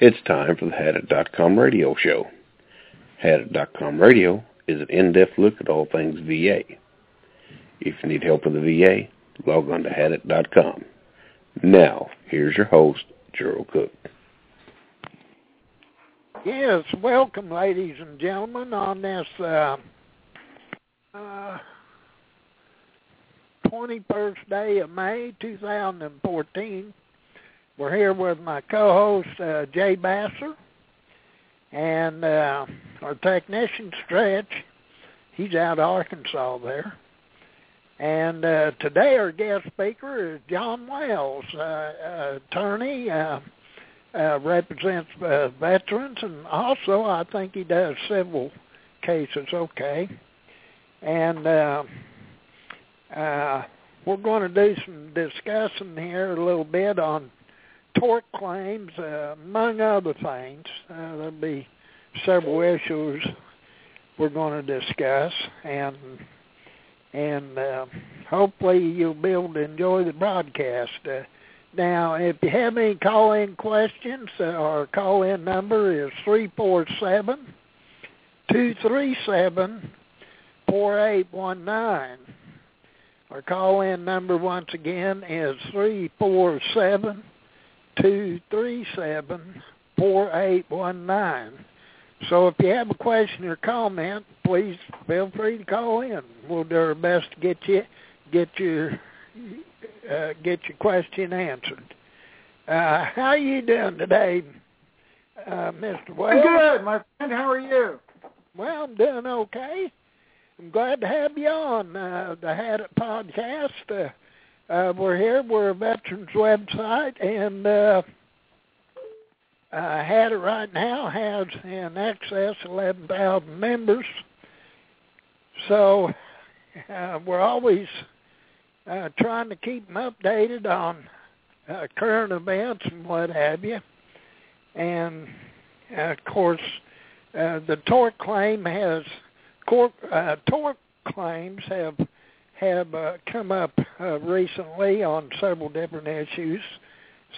It's time for the Hadit.com radio show. Hadit.com radio is an in-depth look at all things VA. If you need help with the VA, log on to Hadit.com. Now, here's your host, Gerald Cook. Yes, welcome, ladies and gentlemen, on this uh, uh, 21st day of May 2014. We're here with my co-host uh, Jay Basser and uh, our technician Stretch. He's out of Arkansas there. And uh, today our guest speaker is John Wells, uh, uh, attorney, uh, uh, represents uh, veterans, and also I think he does civil cases okay. And uh, uh, we're going to do some discussing here a little bit on tort claims, uh, among other things. Uh, there'll be several issues we're going to discuss, and and uh, hopefully you'll be able to enjoy the broadcast. Uh, now, if you have any call-in questions, uh, our call-in number is three four seven two three seven four eight one nine. Our call-in number once again is three four seven two three seven four eight one nine. So if you have a question or comment, please feel free to call in. We'll do our best to get you get your uh, get your question answered. Uh, how are you doing today, uh, Mr. Wells? I'm good, my friend. How are you? Well, I'm doing okay. I'm glad to have you on uh, the Had It podcast. Uh, uh, we're here. We're a veterans website, and uh, uh, Had It right now has in excess of 11,000 members. So uh, we're always uh, trying to keep them updated on uh, current events and what have you. And uh, of course, uh, the tort claim has court uh, tort claims have have uh, come up uh, recently on several different issues.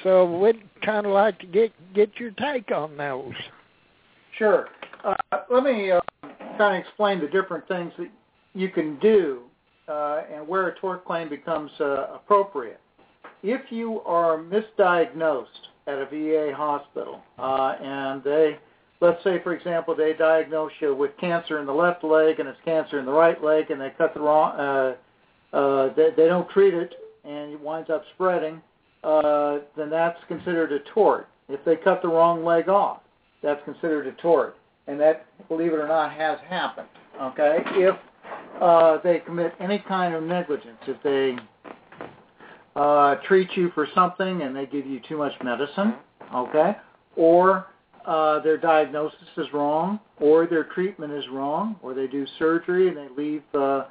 So we'd kind of like to get get your take on those. Sure. Uh, let me uh, kind of explain the different things that you can do uh, and where a tort claim becomes uh, appropriate. If you are misdiagnosed at a VA hospital uh, and they, let's say for example, they diagnose you with cancer in the left leg and it's cancer in the right leg and they cut the wrong, uh, uh, they, they don't treat it and it winds up spreading, uh, then that's considered a tort. If they cut the wrong leg off, that's considered a tort. And that, believe it or not, has happened. Okay? If uh, they commit any kind of negligence, if they uh, treat you for something and they give you too much medicine, okay, or uh, their diagnosis is wrong, or their treatment is wrong, or they do surgery and they leave uh,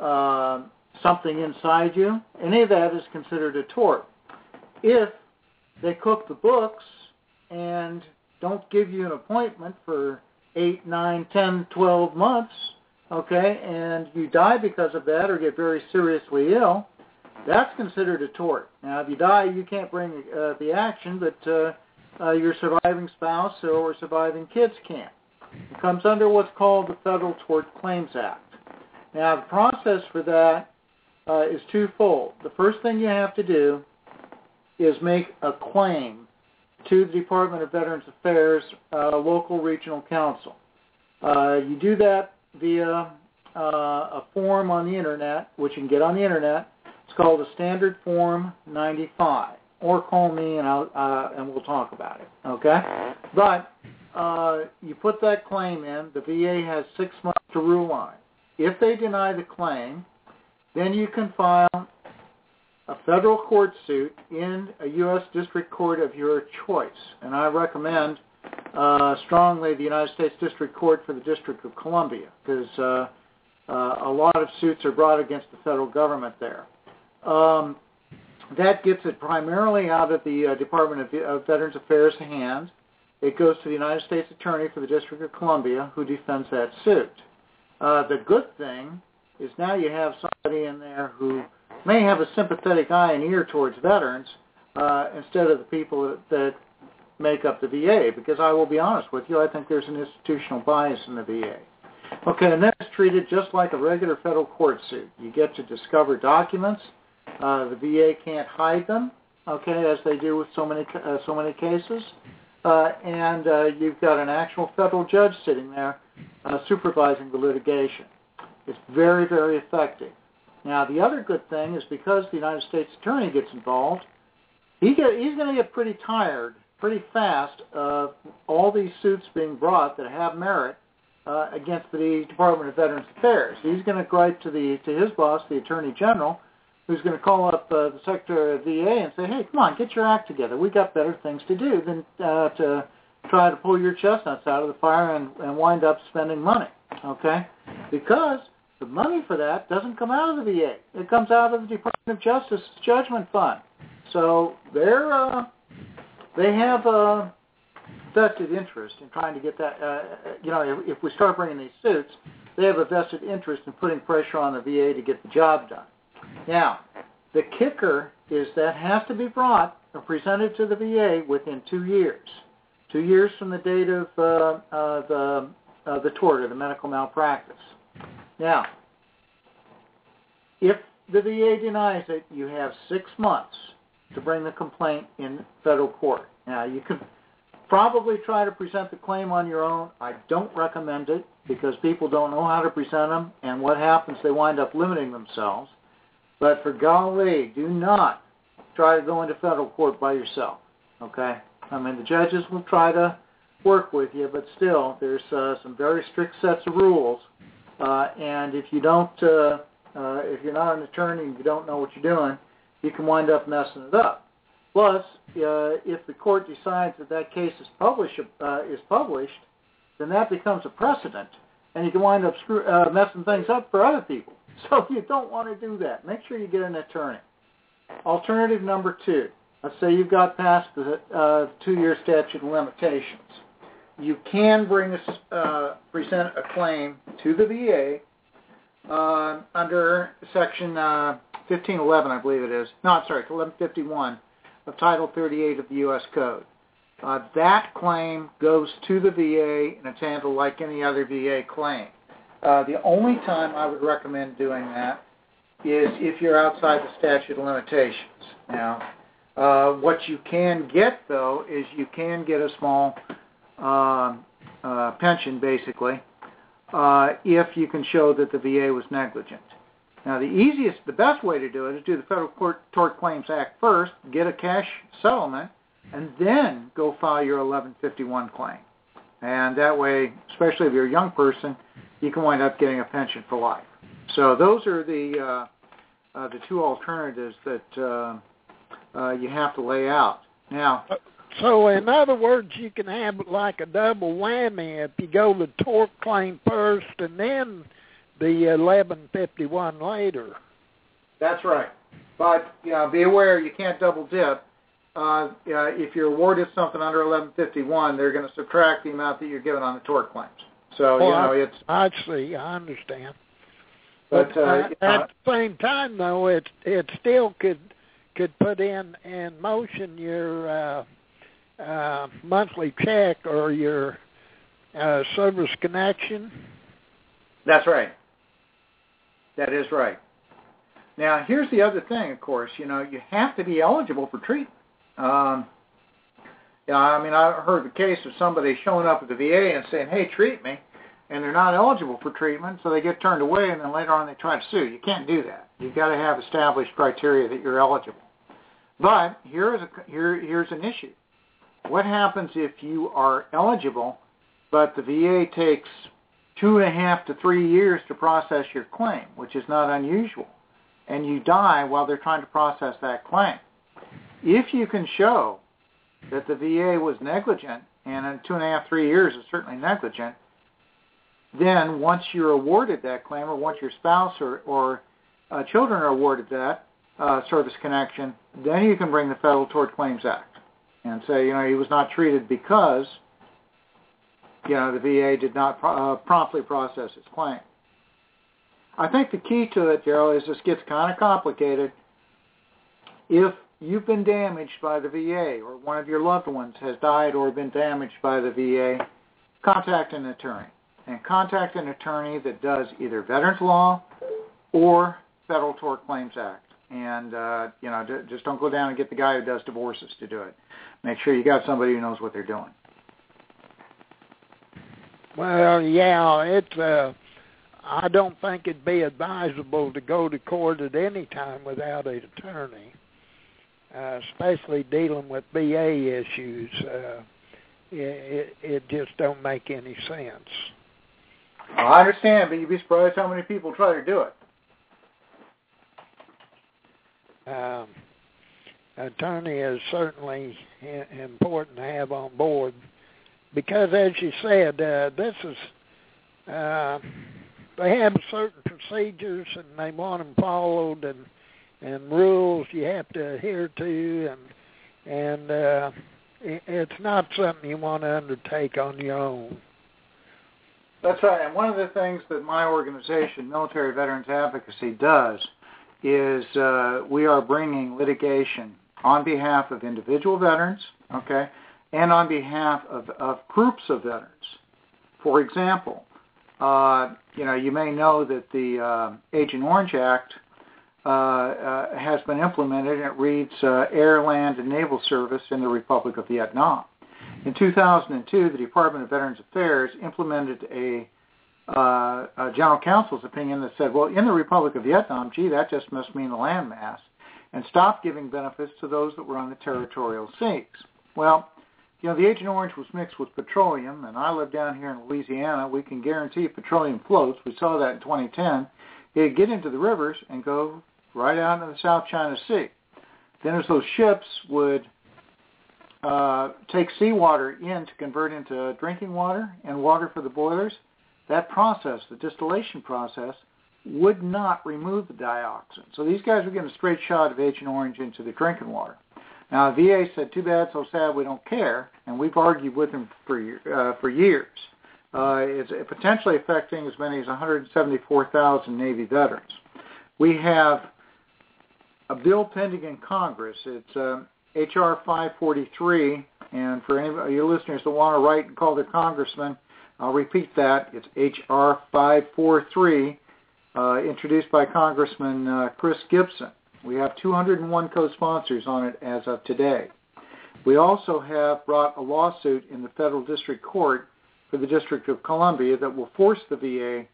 uh, something inside you, any of that is considered a tort. If they cook the books and don't give you an appointment for eight, nine, ten, twelve months, okay, and you die because of that or get very seriously ill, that's considered a tort. Now, if you die, you can't bring uh, the action, but uh, uh, your surviving spouse or surviving kids can. It comes under what's called the Federal Tort Claims Act. Now, the process for that uh, is twofold. The first thing you have to do is make a claim to the Department of Veterans Affairs uh, local regional counsel. Uh, you do that via uh, a form on the internet, which you can get on the internet. It's called a Standard Form 95. Or call me and I'll uh, and we'll talk about it. Okay, but uh, you put that claim in. The VA has six months to rule on it. If they deny the claim, then you can file a federal court suit in a U.S. district court of your choice. And I recommend uh, strongly the United States District Court for the District of Columbia because uh, uh, a lot of suits are brought against the federal government there. Um, that gets it primarily out of the uh, Department of, of Veterans Affairs' hands. It goes to the United States Attorney for the District of Columbia who defends that suit. Uh, the good thing is now you have somebody in there who may have a sympathetic eye and ear towards veterans uh, instead of the people that, make up the VA because I will be honest with you, I think there's an institutional bias in the VA. Okay, and that's treated just like a regular federal court suit. You get to discover documents. Uh, the VA can't hide them, okay, as they do with so many uh, so many cases. Uh, and uh, you've got an actual federal judge sitting there uh, supervising the litigation. It's very, very effective. Now, the other good thing is because the United States Attorney gets involved, he get, he's going to get pretty tired pretty fast of all these suits being brought that have merit uh, against the Department of Veterans Affairs. He's going to gripe to the to his boss, the Attorney General, who's going to call up uh, the Secretary of VA and say, "Hey, come on, get your act together. We got better things to do than uh, to try to pull your chestnuts out of the fire and, and wind up spending money." Okay, because the money for that doesn't come out of the VA. It comes out of the Department of Justice Judgment Fund. So they're uh, they have a vested interest in trying to get that. Uh, you know, if, if we start bringing these suits, they have a vested interest in putting pressure on the VA to get the job done. Now, the kicker is that has to be brought or presented to the VA within two years. Two years from the date of uh, uh, the uh, the tort or the medical malpractice. Now, if the VA denies it, you have six months to bring the complaint in federal court. Now, you can probably try to present the claim on your own. I don't recommend it because people don't know how to present them, and what happens, they wind up limiting themselves. But for golly, do not try to go into federal court by yourself. Okay? I mean, the judges will try to work with you, but still, there's uh, some very strict sets of rules. Uh, and if you don't, uh, uh, if you're not an attorney and you don't know what you're doing, you can wind up messing it up. Plus, if the court decides that that case is published, is published, then that becomes a precedent, and you can wind up screw, messing things up for other people. So you don't want to do that. Make sure you get an attorney. Alternative number two. Let's say you've got past the uh, two-year statute of limitations. You can bring a, uh, present a claim to the VA uh, under Section uh, 1511, I believe it is. No, I'm sorry, 1151 of Title 38 of the U.S. Code. Uh, that claim goes to the VA and it's handled like any other VA claim. Uh, the only time I would recommend doing that is if you're outside the statute of limitations. Now, uh, what you can get though is you can get a small pension, basically, uh, if you can show that the VA was negligent. Now, the easiest, the best way to do it is do the Federal Court Tort Claims Act first, get a cash settlement, and then go file your 1151 claim. And that way, especially if you're a young person, you can wind up getting a pension for life. So those are the uh, uh, the two alternatives that uh, uh, you have to lay out. Now, so in other words, you can have like a double whammy if you go the tort claim first and then the 1151 later. That's right. But you know, be aware you can't double dip. Uh, if you're awarded something under 1151, they're going to subtract the amount that you're given on the tort claims. So well, you know it's. I see. I understand. But, but uh, at the same time, though, it it still could could put in in motion your uh, monthly check or your uh, service connection. That's right. That is right. Now, here's the other thing. Of course, you know you have to be eligible for treatment. Um, I mean, I heard the case of somebody showing up at the VA and saying, "Hey, treat me," and they're not eligible for treatment, so they get turned away, and then later on they try to sue. You can't do that. You've got to have established criteria that you're eligible. But here is a here here's an issue. What happens if you are eligible, but the VA takes two and a half to three years to process your claim, which is not unusual, and you die while they're trying to process that claim? If you can show that the VA was negligent, and in two and a half, three years is certainly negligent, then once you're awarded that claim, or once your spouse or, or uh, children are awarded that uh, service connection, then you can bring the Federal Tort Claims Act and say, you know, he was not treated because, you know, the VA did not pro- uh, promptly process his claim. I think the key to it, Gerald, is this gets kind of complicated if you've been damaged by the VA or one of your loved ones has died or been damaged by the VA, contact an attorney. And contact an attorney that does either Veterans Law or Federal Tort Claims Act. And, uh, you know, d- just don't go down and get the guy who does divorces to do it. Make sure you got somebody who knows what they're doing. Well, yeah, it's. Uh, I don't think it'd be advisable to go to court at any time without an attorney, uh, especially dealing with VA issues. Uh, it, it just don't make any sense. I understand, but you'd be surprised how many people try to do it. Um, attorney is certainly important to have on board because, as you said, uh, this is uh, they have certain procedures and they want them followed and and rules you have to adhere to and and uh, it, it's not something you want to undertake on your own. That's right. And one of the things that my organization, Military Veterans Advocacy, does is uh, we are bringing litigation on behalf of individual veterans, okay, and on behalf of, of groups of veterans. For example, uh, you know, you may know that the uh, Agent Orange Act uh, uh, has been implemented, and it reads uh, Air, Land, and Naval Service in the Republic of Vietnam. In 2002, the Department of Veterans Affairs implemented a, uh, a general counsel's opinion that said, well, in the Republic of Vietnam, gee, that just must mean the landmass, and stopped giving benefits to those that were on the territorial seas. Well, you know, the Agent Orange was mixed with petroleum, and I live down here in Louisiana. We can guarantee petroleum floats. We saw that in 2010. It'd get into the rivers and go right out into the South China Sea. Then as those ships would uh, take seawater in to convert into drinking water and water for the boilers, that process, the distillation process, would not remove the dioxin. So these guys were getting a straight shot of Agent Orange into the drinking water. Now, VA said, "Too bad, so sad. We don't care," and we've argued with them for uh, for years. Uh, it's potentially affecting as many as 174,000 Navy veterans. We have a bill pending in Congress. It's um, HR 543, and for any of your listeners that want to write and call their congressman, I'll repeat that. It's HR 543, uh, introduced by Congressman uh, Chris Gibson. We have 201 co-sponsors on it as of today. We also have brought a lawsuit in the federal district court for the District of Columbia that will force the VA,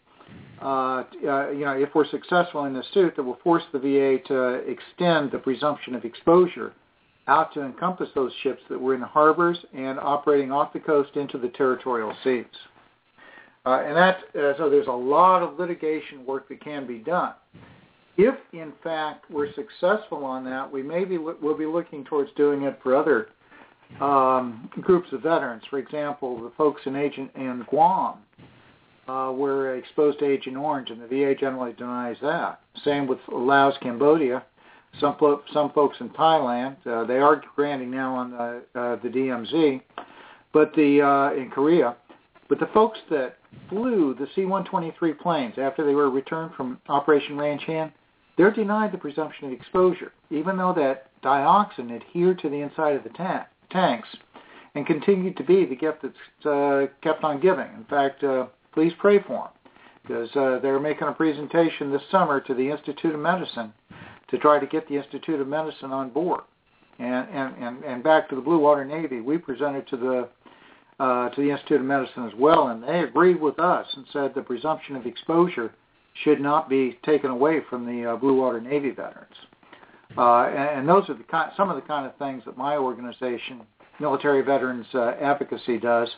uh, uh, you know, if we're successful in this suit, that will force the VA to extend the presumption of exposure out to encompass those ships that were in harbors and operating off the coast into the territorial seas. Uh, and that, uh, so there's a lot of litigation work that can be done. If in fact we're successful on that, we maybe we'll be looking towards doing it for other um, groups of veterans. For example, the folks in Agent in Guam uh, were exposed to Agent Orange, and the VA generally denies that. Same with Laos, Cambodia. Some some folks in Thailand, uh, they are granting now on the, uh, the DMZ, but the uh, in Korea, but the folks that flew the C-123 planes after they were returned from Operation Ranch Hand, they're denied the presumption of exposure, even though that dioxin adhered to the inside of the ta- tanks and continued to be the gift that's uh, kept on giving. In fact, uh, please pray for them because uh, they're making a presentation this summer to the Institute of Medicine to try to get the Institute of Medicine on board. And, and, and, and back to the Blue Water Navy, we presented to the uh, to the Institute of Medicine as well, and they agreed with us and said the presumption of exposure should not be taken away from the uh, Blue Water Navy veterans. Uh, and, and those are the kind, some of the kind of things that my organization, Military Veterans uh, Advocacy, does,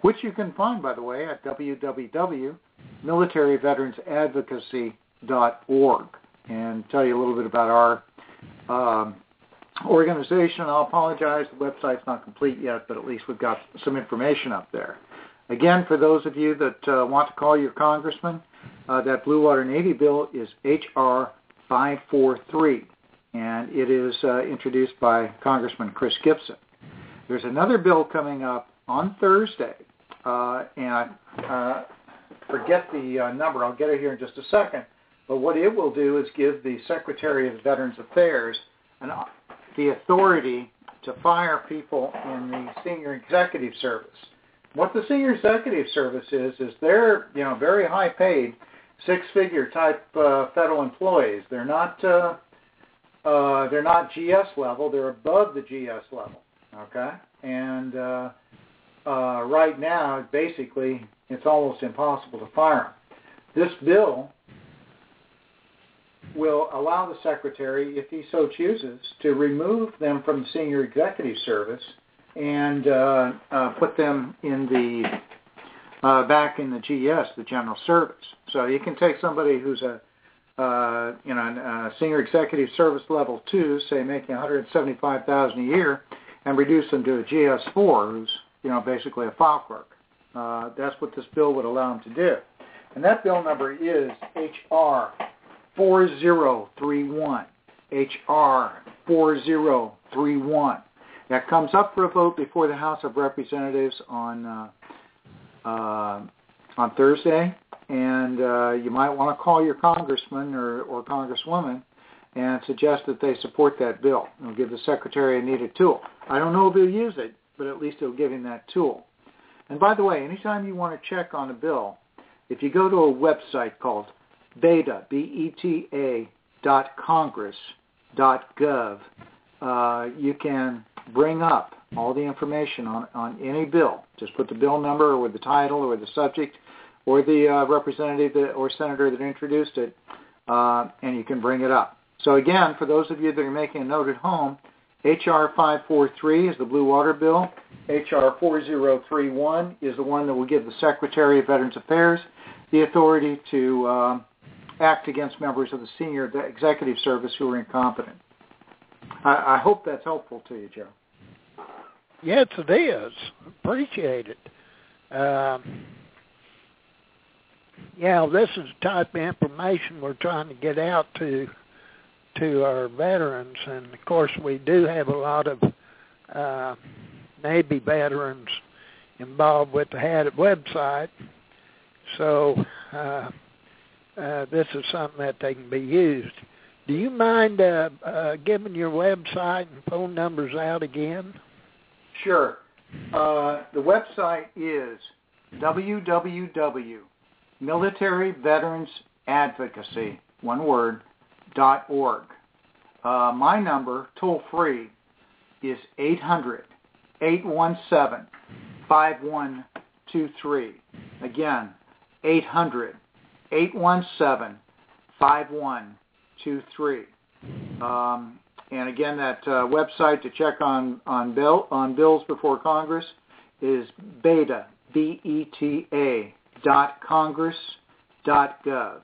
which you can find, by the way, at www.militaryveteransadvocacy.org, and tell you a little bit about our um, organization. I'll apologize, the website's not complete yet, but at least we've got some information up there. Again, for those of you that uh, want to call your congressman, uh, that Blue Water Navy bill is H.R. 543, and it is uh, introduced by Congressman Chris Gibson. There's another bill coming up on Thursday, uh, and I uh, forget the uh, number. I'll get it here in just a second. But what it will do is give the Secretary of Veterans Affairs an the authority to fire people in the senior executive service. What the senior executive service is is they're you know very high paid, six figure type uh, federal employees. They're not uh, uh, they're not GS level. They're above the GS level. Okay, and uh, uh, right now basically it's almost impossible to fire them. This bill will allow the secretary, if he so chooses, to remove them from the senior executive service and uh, uh, put them in the uh, back in the GS, the general service. So you can take somebody who's a uh, you know a senior executive service level two, say making 175,000 a year, and reduce them to a GS four, who's you know basically a file clerk. Uh, that's what this bill would allow them to do. And that bill number is HR 4031. HR 4031. That comes up for a vote before the House of Representatives on uh, uh, on Thursday, and uh, you might want to call your congressman or, or congresswoman and suggest that they support that bill. It'll give the secretary a needed tool. I don't know if he'll use it, but at least it'll give him that tool. And by the way, anytime you want to check on a bill, if you go to a website called beta, B-E-T-A, dot congress dot gov, uh, you can bring up all the information on, on any bill. Just put the bill number or the title or the subject or the uh, representative that, or senator that introduced it, uh, and you can bring it up. So again, for those of you that are making a note at home, H.R. 543 is the Blue Water Bill. H.R. 4031 is the one that will give the Secretary of Veterans Affairs the authority to uh, act against members of the senior executive service who are incompetent. I, I hope that's helpful to you, Joe. Yes, it is. Appreciate it. Um, yeah, this is the type of information we're trying to get out to to our veterans, and of course we do have a lot of uh, Navy veterans involved with the HADIT website. So uh, uh, this is something that they can be used. Do you mind uh, uh, giving your website and phone numbers out again? Sure. Uh, the website is www.militaryveteransadvocacy, one word, dot org. Uh, my number, toll free, is 800 817 5123. Again, 800 817 5123. Um, and again, that uh, website to check on on bill on bills before Congress is beta b e t a dot congress dot gov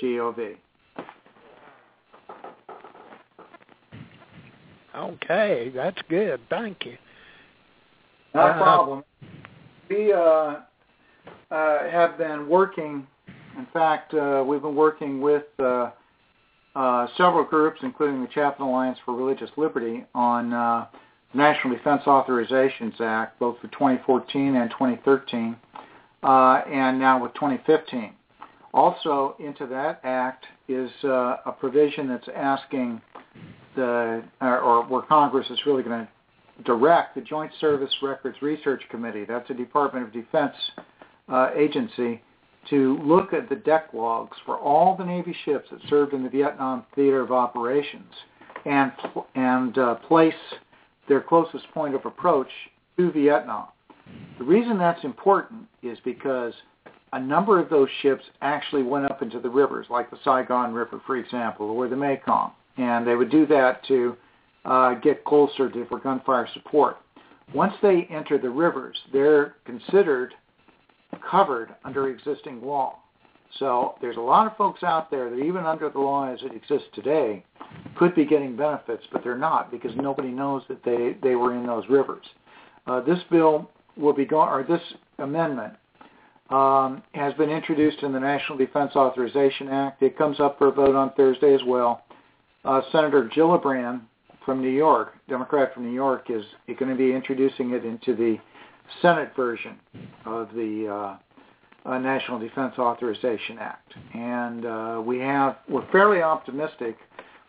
g o v. Okay, that's good. Thank you. No uh, problem. We uh, uh, have been working. In fact, uh, we've been working with uh, uh, several groups, including the Chaplain Alliance for Religious Liberty, on uh, National Defense Authorizations Act, both for 2014 and 2013, uh, and now with 2015. Also, into that act is uh, a provision that's asking the, or, or where Congress is really going to direct the Joint Service Records Research Committee, that's a Department of Defense uh, agency, to look at the deck logs for all the Navy ships that served in the Vietnam theater of operations and and uh, place their closest point of approach to Vietnam. The reason that's important is because a number of those ships actually went up into the rivers, like the Saigon River, for example, or the Mekong, and they would do that to uh, get closer to for gunfire support. Once they enter the rivers, they're considered covered under existing law. So there's a lot of folks out there that even under the law as it exists today could be getting benefits, but they're not because nobody knows that they, they were in those rivers. Uh, this bill will be going, or this amendment um, has been introduced in the National Defense Authorization Act. It comes up for a vote on Thursday as well. Uh, Senator Gillibrand from New York, Democrat from New York, is going to be introducing it into the Senate version of the uh, uh, National Defense Authorization Act, and uh, we have we're fairly optimistic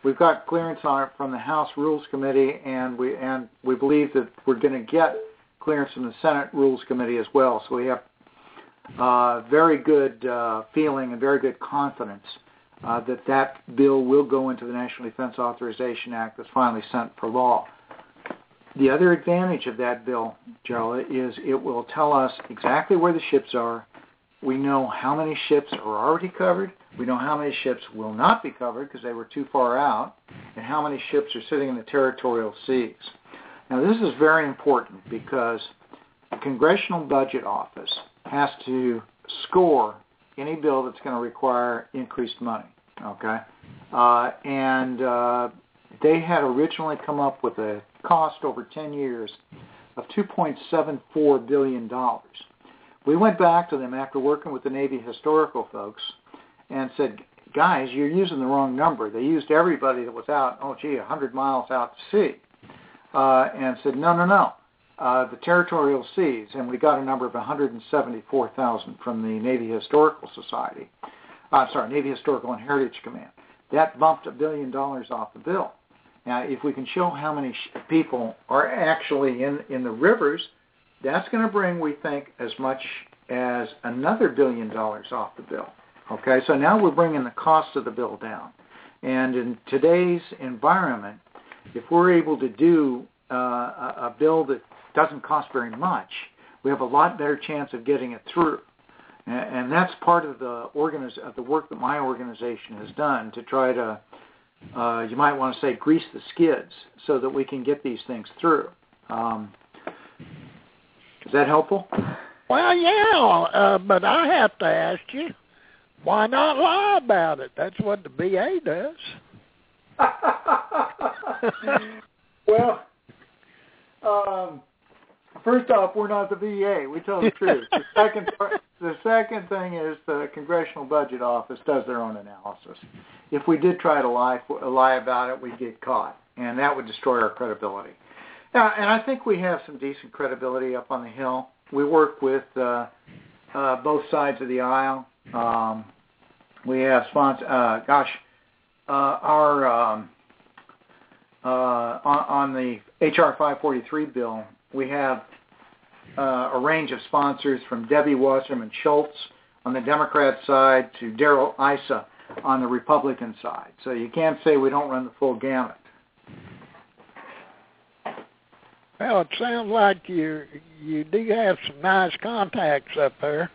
we've got clearance on it from the House Rules Committee, and we and we believe that we're going to get clearance from the Senate Rules Committee as well. So we have uh, very good uh, feeling and very good confidence uh, that that bill will go into the National Defense Authorization Act that's finally sent for law. The other advantage of that bill, Joe, is it will tell us exactly where the ships are. We know how many ships are already covered. We know how many ships will not be covered because they were too far out, and how many ships are sitting in the territorial seas. Now, this is very important because the Congressional Budget Office has to score any bill that's going to require increased money. Okay, uh, and uh, they had originally come up with a cost over 10 years of 2.74 billion dollars. We went back to them after working with the Navy historical folks and said, guys, you're using the wrong number. They used everybody that was out, oh gee, 100 miles out to sea, uh, and said, no, no, no uh, the territorial seas, and we got a number of 174,000 from the Navy Historical Society. Uh, sorry, Navy Historical and Heritage Command. That bumped a billion dollars off the bill. Now, if we can show how many people are actually in, in the rivers, that's going to bring, we think, as much as another billion dollars off the bill. Okay, so now we're bringing the cost of the bill down. And in today's environment, if we're able to do uh, a, bill that doesn't cost very much, we have a lot better chance of getting it through. And, and that's part of the organiz- of the work that my organization has done to try to, uh, you might want to say, grease the skids so that we can get these things through. Um, is that helpful? Well, yeah, uh, but I have to ask you, why not lie about it? That's what the VA does. well, um, First off, we're not the VA. We tell the truth. The second, the second thing is the Congressional Budget Office does their own analysis. If we did try to lie lie about it, we'd get caught, and that would destroy our credibility. Now, and I think we have some decent credibility up on the Hill. We work with uh, uh, both sides of the aisle. Um, we have sponsor. Uh, gosh, uh, our um, uh, on, on the HR 543 bill, we have uh, a range of sponsors from Debbie Wasserman Schultz on the Democrat side to Darrell Issa on the Republican side. So you can't say we don't run the full gamut. Well, it sounds like you you do have some nice contacts up there,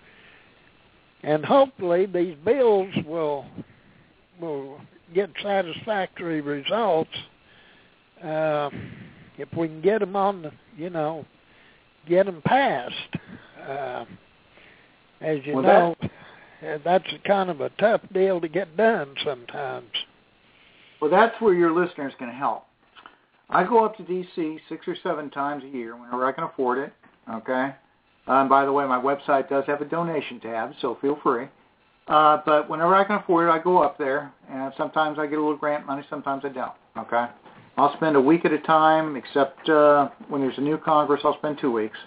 and hopefully these bills will will get satisfactory results. Uh, if we can get them on the, you know, get them passed. Uh, as you well, know, that, that's kind of a tough deal to get done sometimes. Well, that's where your listeners can help. I go up to D.C. six or seven times a year whenever I can afford it. Okay. Um, by the way, my website does have a donation tab, so feel free. Uh, but whenever I can afford it, I go up there, and sometimes I get a little grant money, sometimes I don't. Okay. I'll spend a week at a time, except uh, when there's a new Congress, I'll spend two weeks,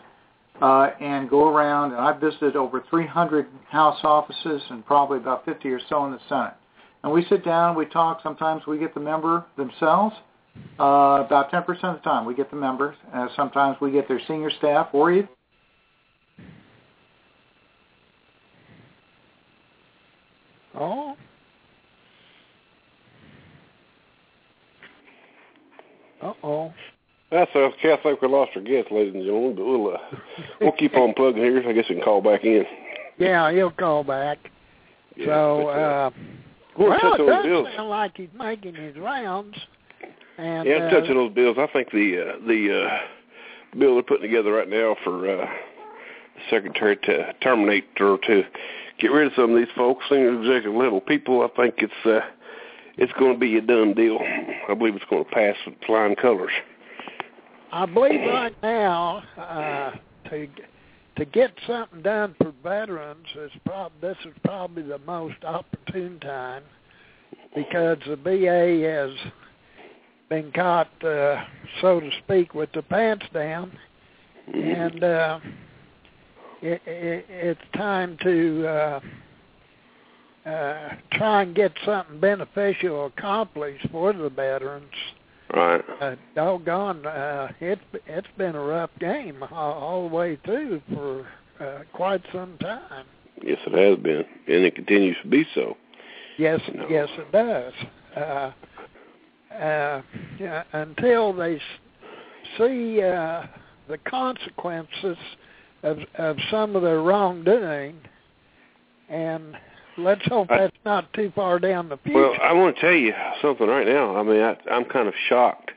uh, and go around. And I've visited over 300 House offices and probably about 50 or so in the Senate. And we sit down, we talk. Sometimes we get the member themselves. Uh, about 10% of the time we get the members. Uh, sometimes we get their senior staff or even Oh, Uh-oh. That's uh, I think we lost our guest, ladies and gentlemen, but we'll, uh, we'll keep on plugging here. I guess we can call back in. Yeah, he'll call back. Yeah, so, uh, uh, well, it does bills. sound like he's making his rounds. And, yeah, uh, touching those bills, I think the uh, the uh, bill they're putting together right now for uh, the secretary to terminate or to get rid of some of these folks, senior executive level people, I think it's uh, it's going to be a done deal. I believe it's going to pass with flying colors. I believe right now uh, to to get something done for veterans is prob- this is probably the most opportune time because the VA has been caught, uh, so to speak, with the pants down, and uh, it, it, it's time to uh, uh, try and get something beneficial accomplished for the veterans. Right. Uh, doggone, uh, it's it's been a rough game all, all the way through for uh, quite some time. Yes, it has been, and it continues to be so. Yes, No. yes, it does. Uh, uh, yeah, until they see uh, the consequences of of some of their wrongdoing, and let's hope I- that's not too far down the future. Well, I want to tell you something right now. I mean, I, I'm kind of shocked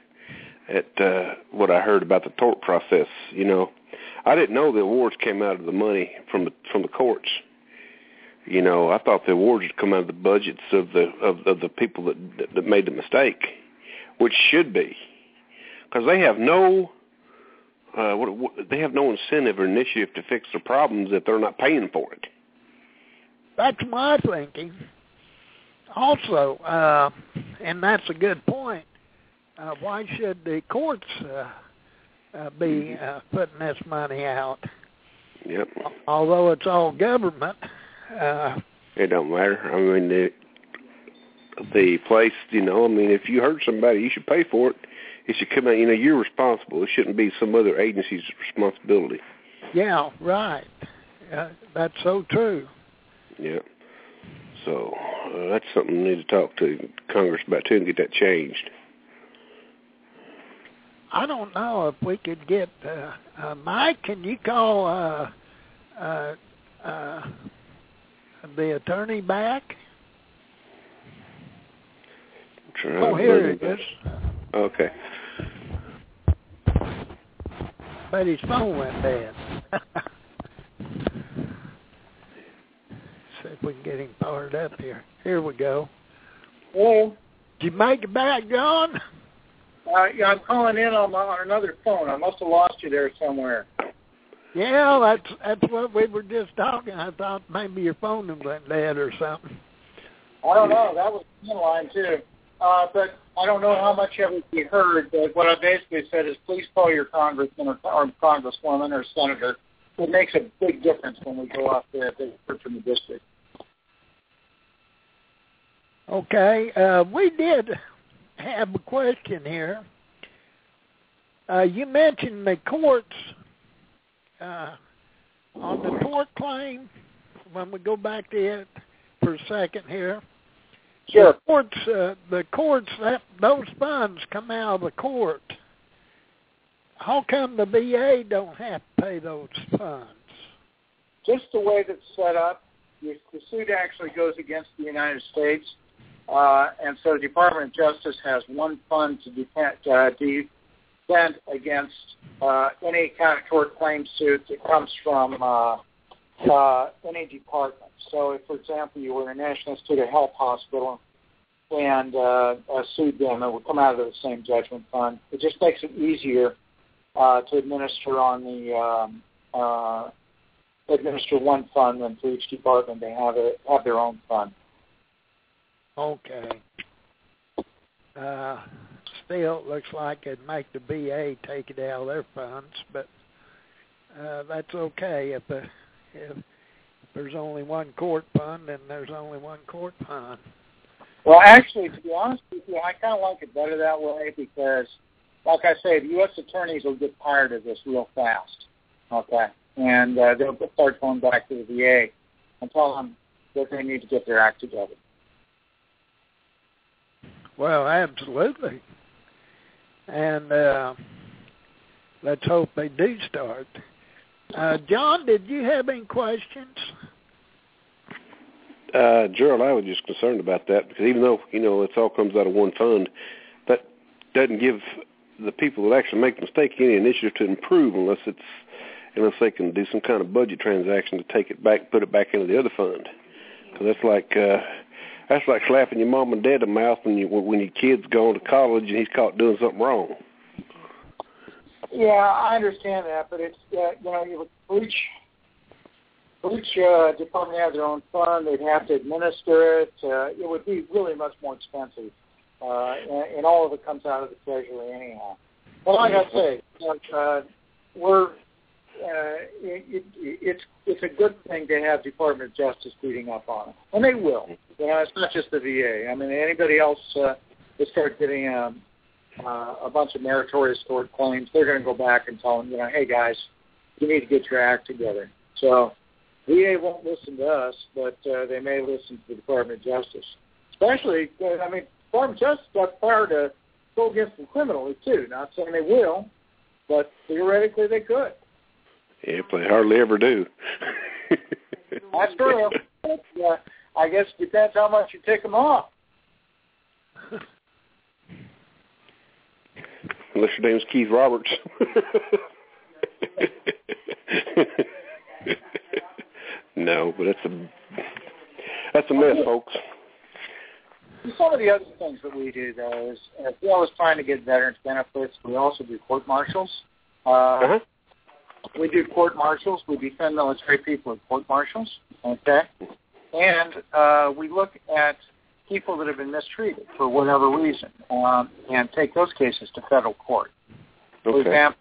at uh, what I heard about the tort process. You know, I didn't know the awards came out of the money from the from the courts. You know, I thought the awards would come out of the budgets of the of, of the people that that made the mistake, which should be, because they have no. Uh, what, what, they have no incentive or initiative to fix their problems if they're not paying for it. That's my thinking. Also, uh, and that's a good point. Uh, why should the courts uh, uh, be uh, putting this money out? Yep. Although it's all government, uh, It don't matter. I mean, the the place, you know, I mean, if you hurt somebody, you should pay for it. It should come out. You know, you're responsible. It shouldn't be some other agency's responsibility. yeah, right. Uh, that's so true. Yeah. So uh, that's something we need to talk to Congress about too and get that changed. I don't know if we could get uh, uh, Mike. Can you call uh, uh, uh, the attorney back? Try Oh, here it is. Okay. But his phone went dead. See if we can get him fired up here. Here we go. Hello. Did you make it back, John? Uh, yeah, I'm calling in on, my, on another phone. I must have lost you there somewhere. Yeah, that's that's what we were just talking. I thought maybe your phone went dead or something. I don't know. That was in line too. Uh, but I don't know how much of it you heard. But what I basically said is, please call your congressman or, or congresswoman or senator. It makes a big difference when we go out there to work from the district. Okay, uh, we did have a question here. Uh, you mentioned the courts uh, on the tort claim. When we go back to it for a second here, Sure. the courts, uh, the courts, that those funds come out of the court. How come the VA don't have to pay those funds? Just the way that's set up, the the suit actually goes against the United States, uh, and so the Department of Justice has one fund to defend, uh, defend against uh, any kind of tort claim suit that comes from uh, uh, any department. So, if, for example, you were a National Institute of Health hospital and uh, sued them, it would come out of the same judgment fund. It just makes it easier to administer on the um, administer one fund, and for each department they have a, have their own fund. Okay. Uh, still, it looks like it'd make the VA take it out of their funds, but uh, that's okay. If, the, if there's only one court fund, then there's only one court fund. Well, actually, to be honest with you, I kind of like it better that way because, like I say, the U.S. attorneys will get tired of this real fast. Okay, and uh, they'll start going back to the VA and tell them that they need to get their act together. Well, absolutely. And uh, let's hope they do start. Uh, John, did you have any questions? Uh, Gerald, I was just concerned about that because even though you know it all comes out of one fund, that doesn't give the people that actually make the mistake any initiative to improve unless it's unless they can do some kind of budget transaction to take it back, put it back into the other fund. Because that's like uh, that's like slapping your mom and dad in the mouth when you when your kid's going to college and he's caught doing something wrong. Yeah, I understand that, but it's uh, you know you for each each uh, department have their own fund. They'd have to administer it. Uh, it would be really much more expensive, uh, and, and all of it comes out of the treasury anyhow. But like I say, uh, we're uh, it, it, it's it's a good thing to have Department of Justice beating up on them, and they will. You know, it's not just the VA. I mean, anybody else uh, that starts getting um, uh, a bunch of meritorious tort claims, they're going to go back and tell them, you know, hey guys, you need to get your act together. So VA won't listen to us, but uh, they may listen to the Department of Justice. Especially, uh, I mean, Department of Justice got power to go against them criminally too. Not saying they will, but theoretically they could. Yep, they hardly ever do. That's true. But, uh, I guess it depends how much you take them off. Unless your name's Keith Roberts. no, but that's a that's a mess, folks. Some of the other things that we do, though, is as well as trying to get veterans benefits, we also do court martials. Uh, Uh-huh. We do court martials. We defend military people at court martials. Okay, and uh, we look at people that have been mistreated for whatever reason, um, and take those cases to federal court. For example,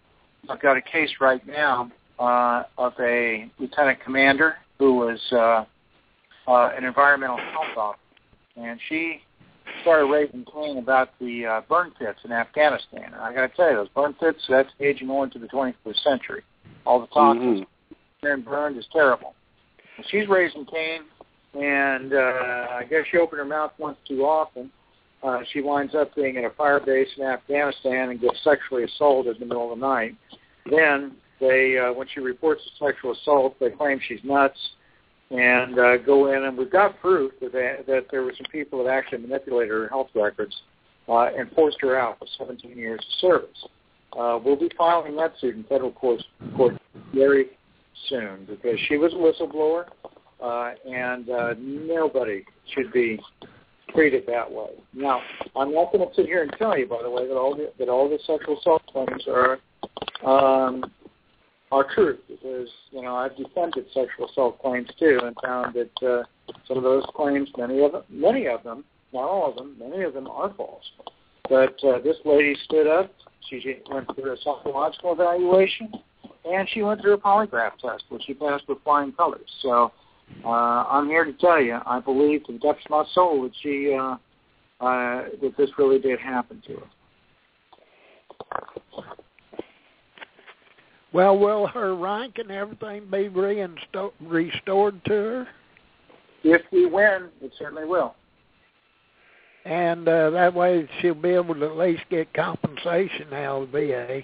I've got a case right now uh, of a lieutenant commander who was uh, uh, an environmental health officer, and she started raising Cain about the uh, burn pits in Afghanistan. And I got to tell you, those burn pits, that's aging on to the 21st century. All the toxins Mhm. being burned is terrible. And she's raising Cain, and uh, I guess she opened her mouth once too often. Uh, she winds up being at a fire base in Afghanistan and gets sexually assaulted in the middle of the night. Then they, uh, when she reports the sexual assault, they claim she's nuts and uh, go in, and we've got proof that they, that there were some people that actually manipulated her health records uh, and forced her out for 17 years of service. Uh, we'll be filing that suit in federal court, court very soon because she was a whistleblower, uh, and uh, nobody should be treated that way. Now, I'm not going to sit here and tell you, by the way, that all the, that all the sexual assault claims are um, are true because you know I've defended sexual assault claims too and found that uh, some of those claims, many of them, many of them, not all of them, many of them are false. But uh, this lady stood up. She went through a psychological evaluation, and she went through a polygraph test, which she passed with flying colors. So uh, I'm here to tell you, I believe to the depths of my soul that she uh, uh, that this really did happen to her. Well, will her rank and everything be reinsto- restored to her? If we win, it certainly will. And uh, that way she'll be able to at least get compensation out of the VA.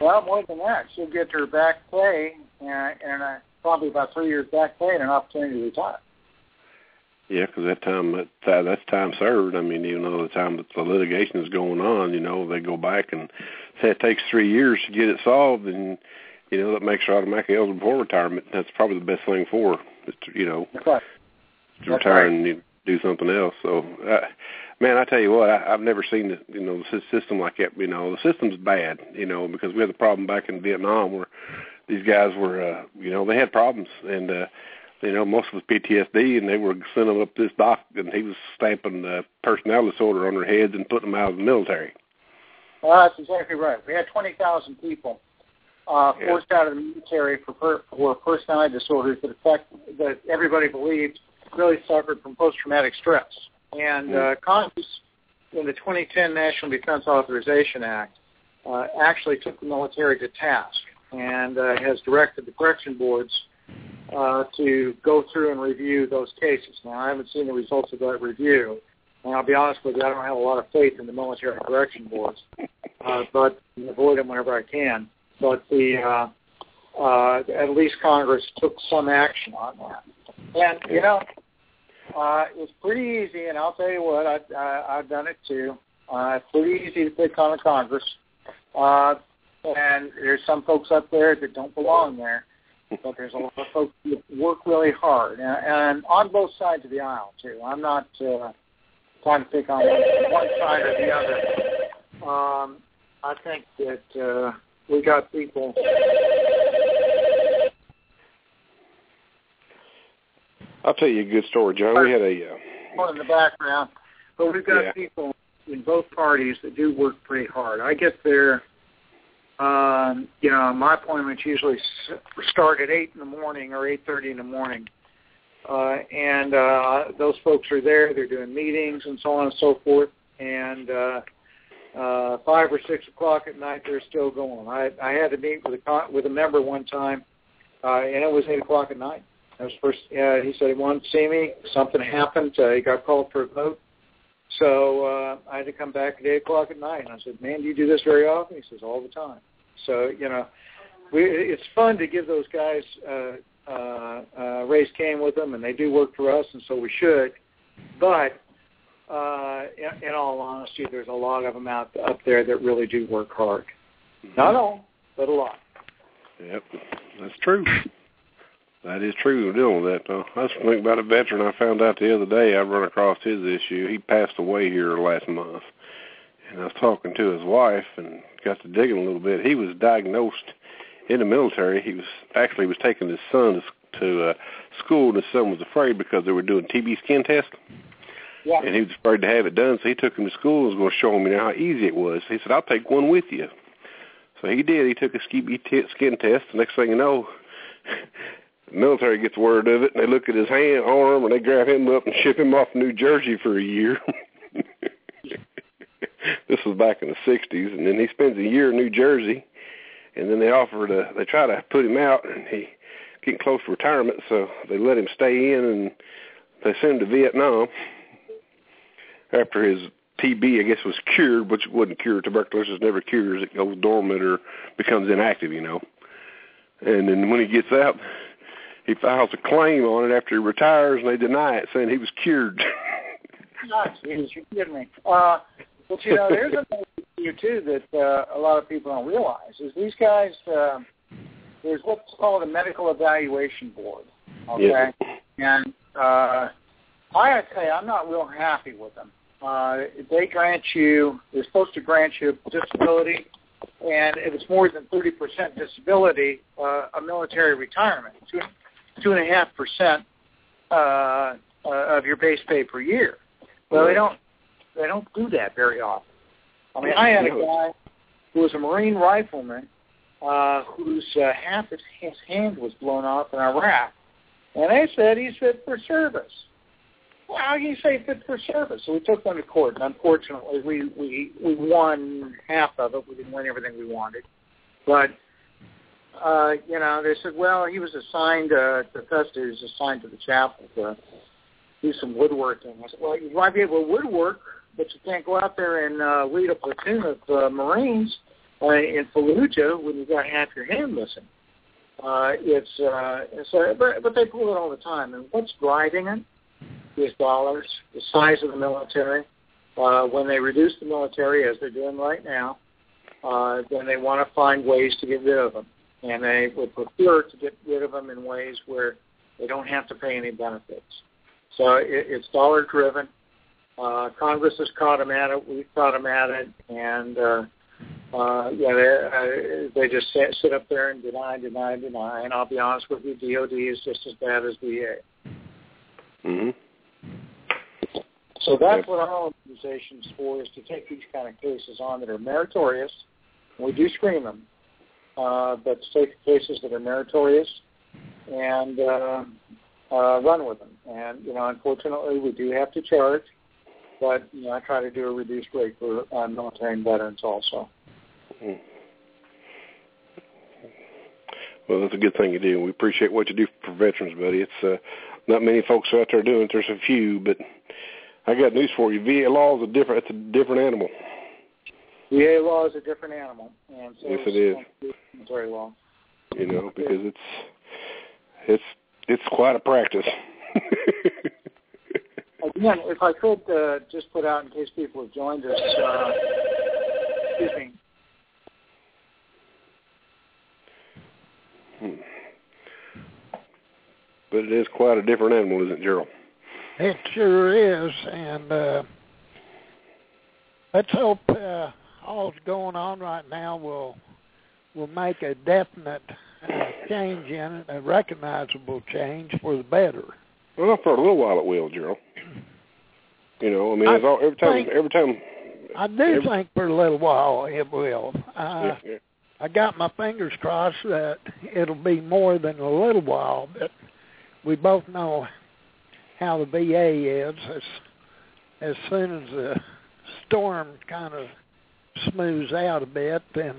Well, more than that, she'll get her back pay and, and uh, probably about three years back pay and an opportunity to retire. Yeah, because that time that that- that's time served. I mean, even though the time that the litigation is going on, you know, they go back and say it takes three years to get it solved, and you know that makes her automatically eligible for retirement. That's probably the best thing for her, is you know, That's right. to That's retire right. and you know, do something else. So, uh, man, I tell you what, I, I've never seen the, you know the system like that. You know, the system's bad. You know, because we had the problem back in Vietnam where these guys were, uh, you know, they had problems and. uh you know, most of it was PTSD, and they were sending them up this doc, and he was stamping the personality disorder on their heads and putting them out of the military. Well, that's exactly right. We had 20,000 people uh, Yeah. forced out of the military for, per, for personality disorders that affect that everybody believed really suffered from post-traumatic stress. And uh, Congress, in the 2010 National Defense Authorization Act, uh, actually took the military to task and uh, has directed the correction boards uh, to go through and review those cases. Now, I haven't seen the results of that review, and I'll be honest with you, I don't have a lot of faith in the military correction boards, uh, but avoid them whenever I can. But the uh, uh, at least Congress took some action on that, and you know, uh, it's pretty easy. And I'll tell you what, I, I, I've done it too. Uh, it's pretty easy to pick on the Congress, uh, and there's some folks up there that don't belong there but there's a lot of folks that work really hard, and, and on both sides of the aisle too. I'm not uh, trying to pick on one side or the other. Um, I think that uh, we got people. I'll tell you a good story, John. We had a uh, in the background, but we've got Yeah. people in both parties that do work pretty hard. I get their Um, you know, my appointments usually start at eight in the morning or eight thirty in the morning, uh, and uh, those folks are there. They're doing meetings and so on and so forth. And uh, uh, five or six o'clock at night, they're still going. I, I had to meet with a con- with a member one time, uh, and it was eight o'clock at night. That was first. Uh, he said he wanted to see me. Something happened. Uh, he got called for a vote. So uh, I had to come back at 8 o'clock at night. And I said, man, do you do this very often? He says, all the time. So, you know, we, it's fun to give those guys uh, uh, uh, raise Cain with them, and they do work for us, and so we should. But uh, in, in all honesty, there's a lot of them out up there that really do work hard. Mm-hmm. Not all, but a lot. Yep, that's true. That is true. We were dealing with that, though. I was thinking about a veteran I found out the other day. I run across his issue. He passed away here last month, and I was talking to his wife and got to digging a little bit. He was diagnosed in the military. He was actually was taking his son to, to uh, school, and his son was afraid because they were doing TB skin test. Yeah. And he was afraid to have it done, so he took him to school and was going to show him you know, how easy it was. He said, "I'll take one with you." So he did. He took a skin test. The next thing you know, military gets word of it, and they look at his hand, arm, and they grab him up and ship him off to New Jersey for a year. this was back in the '60s, and then he spends a year in New Jersey, and then they offer to, they try to put him out, and he getting close to retirement, so they let him stay in, and they send him to Vietnam after his TB, I guess, was cured, which wasn't cured. Tuberculosis never cures; it goes dormant or becomes inactive, you know. And then when he gets out, he files a claim on it after he retires, and they deny it, saying he was cured. oh, Jesus, you're kidding me. Uh, but you know, there's another issue too that uh, a lot of people don't realize is these guys. Uh, there's what's called a medical evaluation board. Okay, yeah. and uh, I gotta tell you, I'm not real happy with them. Uh, they grant you, they're supposed to grant you disability, and if it's more than 30% disability, uh, a military retirement, two, and a half percent uh, uh, of your base pay per year. Well, they don't, they don't do that very often. I mean, I had a guy who was a Marine rifleman uh, whose uh, half of his hand was blown off in Iraq, and they said he's fit for service well, how can you say fit for service? So we took them to court, and unfortunately, we we we won half of it. We didn't win everything we wanted, but uh, you know, they said, well, he was assigned uh, to Festa. He was assigned to the chapel to do some woodworking. I said, well, you might be able to woodwork, but you can't go out there and uh, lead a platoon of uh, Marines uh, in Fallujah when you've got half your hand missing. Uh, it's uh, so, but but they pull it all the time. And what's driving it? is dollars, the size of the military. Uh, when they reduce the military, as they're doing right now, uh, then they want to find ways to get rid of them. And they would prefer to get rid of them in ways where they don't have to pay any benefits. So it, it's dollar driven. Uh, Congress has caught them at it. We've caught them at it. And uh, uh, yeah, they, uh, they just sit, sit up there and deny, deny, deny. And I'll be honest with you, DOD is just as bad as VA. Mm-hmm. So that's what our organization's for, is to take these kind of cases on that are meritorious. We do screen them, uh, but take cases that are meritorious and uh, uh, run with them. And, you know, unfortunately, we do have to charge, but, you know, I try to do a reduced rate for uh, military and veterans also. Mm. Well, that's a good thing you do. We appreciate what you do for veterans, buddy. It's uh, not many folks out there doing it. There's a few, but I got news for you. VA law is a different. It's a different animal. VA law is a different animal, and so yes, it is. Military law. You know, because it's it's it's quite a practice. Again, if I could uh, just put out in case people have joined us. Uh, excuse me. Hmm. But it is quite a different animal, isn't it, Gerald? It sure is, and uh, let's hope uh, all's going on right now will will make a definite uh, change in it, a recognizable change for the better. Well, for a little while it will, Gerald. You know, I mean, I all, every time, every time. I do every, think for a little while it will. Uh, yeah, yeah. I got my fingers crossed that it'll be more than a little while, but we both know how the VA is. As as soon as the storm kind of smooths out a bit, then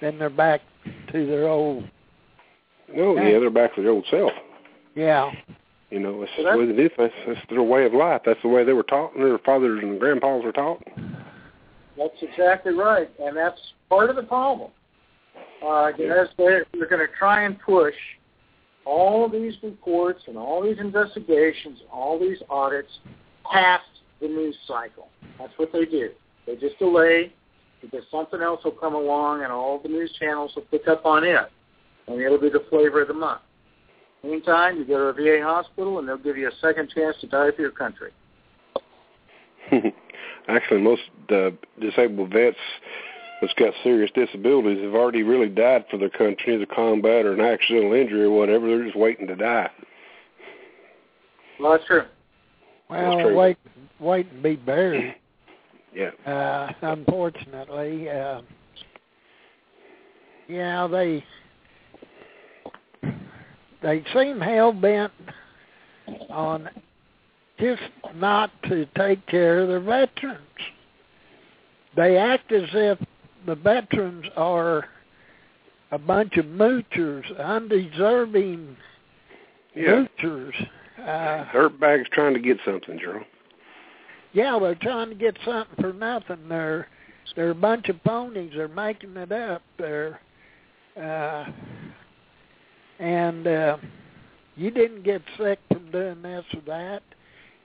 then they're back to their old. No, yeah, they're back to their old self. Yeah. You know, it's the way they do. That's their way of life. That's the way they were taught, and their fathers and grandpas were taught. That's exactly right, and that's part of the problem. Uh, Yeah. They're, they're going to try and push all these reports and all these investigations, all these audits past the news cycle. That's what they do. They just delay because something else will come along and all the news channels will pick up on it, and it'll be the flavor of the month. Meantime, you go to a VA hospital and they'll give you a second chance to die for your country. Actually, most uh, disabled vets that's got serious disabilities have already really died for their country, either combat or an accidental injury or whatever. They're just waiting to die. Well, that's true. Well, true. wait, wait and be buried. Yeah. Uh, unfortunately, uh, yeah, they they seem hell bent on just not to take care of their veterans. They act as if the veterans are a bunch of moochers, undeserving Yeah. moochers. Uh, Dirtbags trying to get something, Gerald. Yeah, they're trying to get something for nothing. They're they're a bunch of ponies. They're making it up. They're uh and uh you didn't get sick from doing this or that.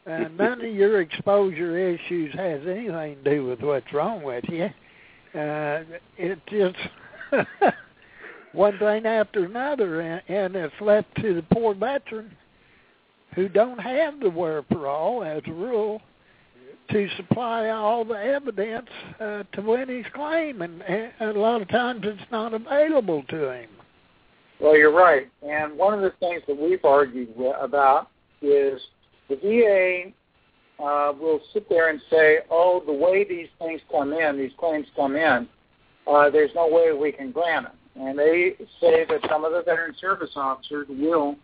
Uh, none of your exposure issues has anything to do with what's wrong with you. Uh, it just one thing after another, and, and it's left to the poor veteran who don't have the wherewithal, as a rule, to supply all the evidence uh, to win his claim, and, and a lot of times it's not available to him. Well, you're right. And one of the things that we've argued about is the VA uh, will sit there and say, oh, the way these things come in, these claims come in, uh, there's no way we can grant them. And they say that some of the veteran service officers will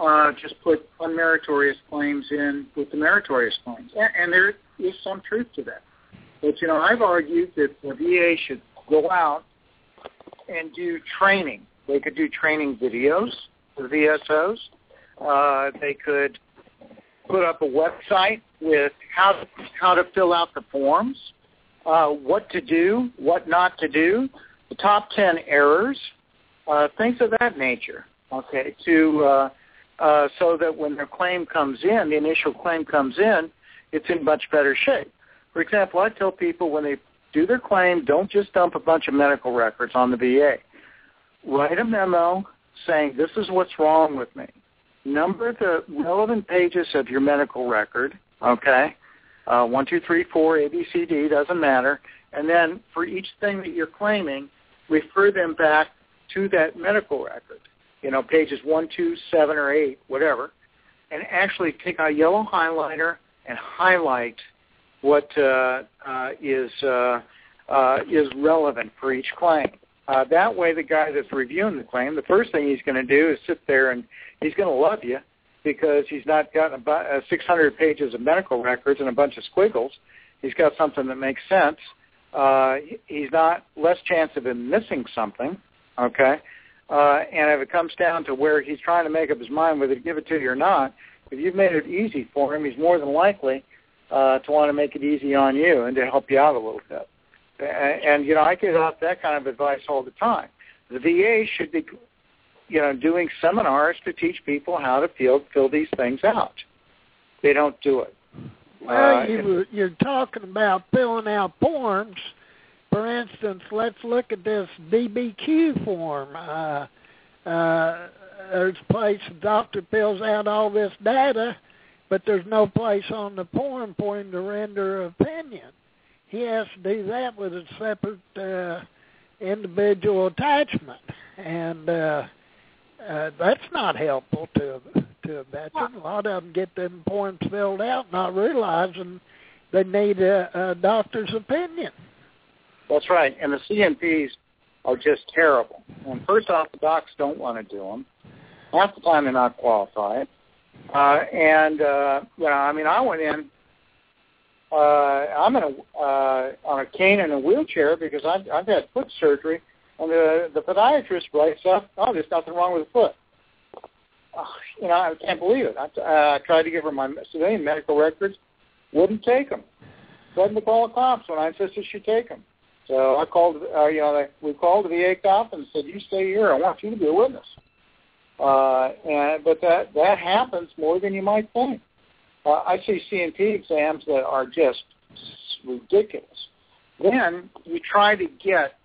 uh, just put unmeritorious claims in with the meritorious claims. And, and there is some truth to that. But, you know, I've argued that the VA should go out and do training. They could do training videos for VSOs. Uh, they could put up a website with how to, how to fill out the forms, uh, what to do, what not to do, the top 10 errors, uh, things of that nature, okay, to uh, uh, so that when their claim comes in, the initial claim comes in, it's in much better shape. For example, I tell people when they do their claim, don't just dump a bunch of medical records on the VA. Write a memo saying this is what's wrong with me. Number the relevant pages of your medical record, okay? Uh, one, two, three, four, A, B, C, D, doesn't matter. And then for each thing that you're claiming, refer them back to that medical record. You know, pages one, two, seven, or eight, whatever. And actually take a yellow highlighter and highlight what uh, uh, is uh, uh, is relevant for each claim. Uh, that way, the guy that's reviewing the claim, the first thing he's going to do is sit there and he's going to love you because he's not got about uh, 600 pages of medical records and a bunch of squiggles. He's got something that makes sense. Uh, he's not less chance of him missing something. Okay, uh, and if it comes down to where he's trying to make up his mind whether to give it to you or not, if you've made it easy for him, he's more than likely uh, to want to make it easy on you and to help you out a little bit. And, and you know, I give out that kind of advice all the time. The VA should be, you know, doing seminars to teach people how to fill fill these things out. They don't do it. Well, Uh, you were, you're talking about filling out forms. For instance, let's look at this DBQ form. Uh, uh, there's a place the doctor fills out all this data, but there's no place on the form for him to render an opinion. He has to do that with a separate uh, individual attachment, and uh, uh, that's not helpful to to a veteran. A lot of them get them forms filled out, not realizing they need a, a doctor's opinion. That's right. And the C&Ps are just terrible. And first off, the docs don't want to do them. Half the time they're not qualified. Uh, and uh, you know, I mean, I went in. Uh, I'm in a uh, on a cane and a wheelchair because I've I've had foot surgery, and the the podiatrist writes up, "Oh, there's nothing wrong with the foot." Uh, you know, I can't believe it. I, I tried to give her my civilian medical records, wouldn't take them. Threatened to call the cops when I insisted she take them. So I called, uh, you know, we called the VA cop and said, "You stay here. I want you to be a witness." Uh, and but that that happens more than you might think. Uh, I see C&P exams that are just ridiculous. Then you try to get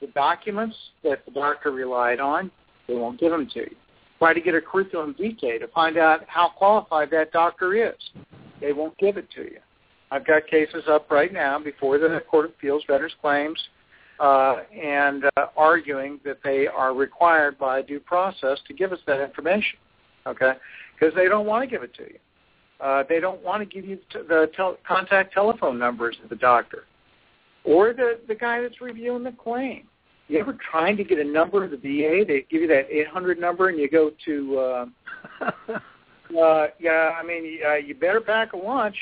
the documents that the doctor relied on. They won't give them to you. Try to get a curriculum vitae to find out how qualified that doctor is. They won't give it to you. I've got cases up right now before the Court of Appeals Veterans Claims uh, and uh, arguing that they are required by due process to give us that information, okay? Because they don't want to give it to you. Uh, they don't want to give you t- the tel- contact telephone numbers of the doctor or the, the guy that's reviewing the claim. You ever trying to get a number of the VA? They give you that 800 number and you go to, uh, uh, yeah, I mean, uh, you better pack a lunch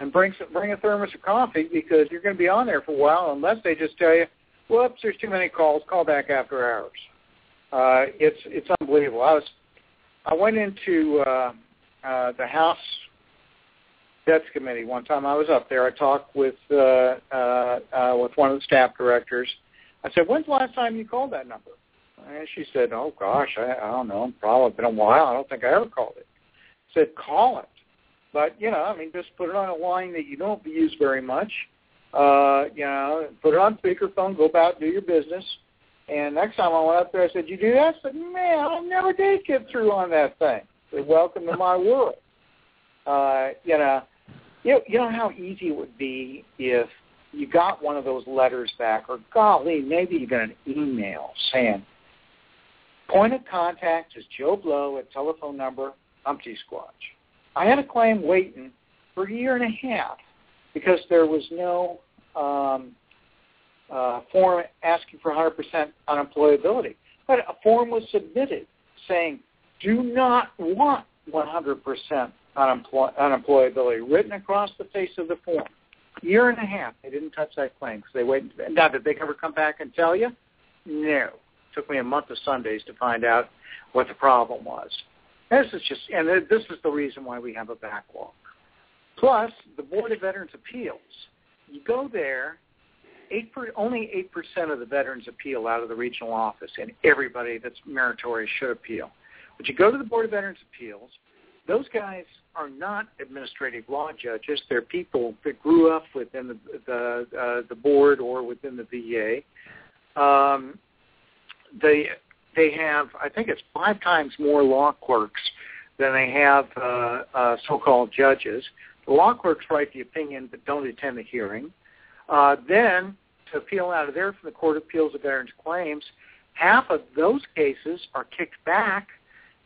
and bring some, bring a thermos of coffee because you're going to be on there for a while unless they just tell you, whoops, there's too many calls. Call back after hours. Uh, it's it's unbelievable. I was I went into uh, uh, the House Debts Committee one time. I was up there. I talked with uh, uh, uh, with one of the staff directors. I said, "When's the last time you called that number?" And she said, "Oh gosh, I, I don't know. Probably been a while. I don't think I ever called it." I said, "Call it." But you know, I mean, just put it on a line that you don't use very much, uh, you know, put it on speakerphone, go about, do your business. And next time I went up there, I said, "You do that?" I said, "Man, I never did get through on that thing." I said, "Welcome to my world." Uh, you know, you you know how easy it would be if you got one of those letters back, or golly, maybe even an email saying, "Point of contact is Joe Blow at telephone number Umpty Squatch." I had a claim waiting for a year and a half because there was no um, uh, form asking for 100% unemployability. But a form was submitted saying, do not want 100% unemploy- unemployability written across the face of the form. Year and a half, they didn't touch that claim because they waited. Now, did they ever come back and tell you? No. It took me a month of Sundays to find out what the problem was. This is just, and this is the reason why we have a backlog. Plus, the Board of Veterans Appeals. You go there, eight per, only eight percent of the veterans appeal out of the regional office, and everybody that's meritorious should appeal. But you go to the Board of Veterans Appeals. Those guys are not administrative law judges. They're people that grew up within the the, uh, the board or within the VA. Um, they they have, I think it's five times more law clerks than they have uh, uh, so-called judges. The law clerks write the opinion but don't attend the hearing. Uh, then, to appeal out of there from the Court of Appeals of Veterans Claims, half of those cases are kicked back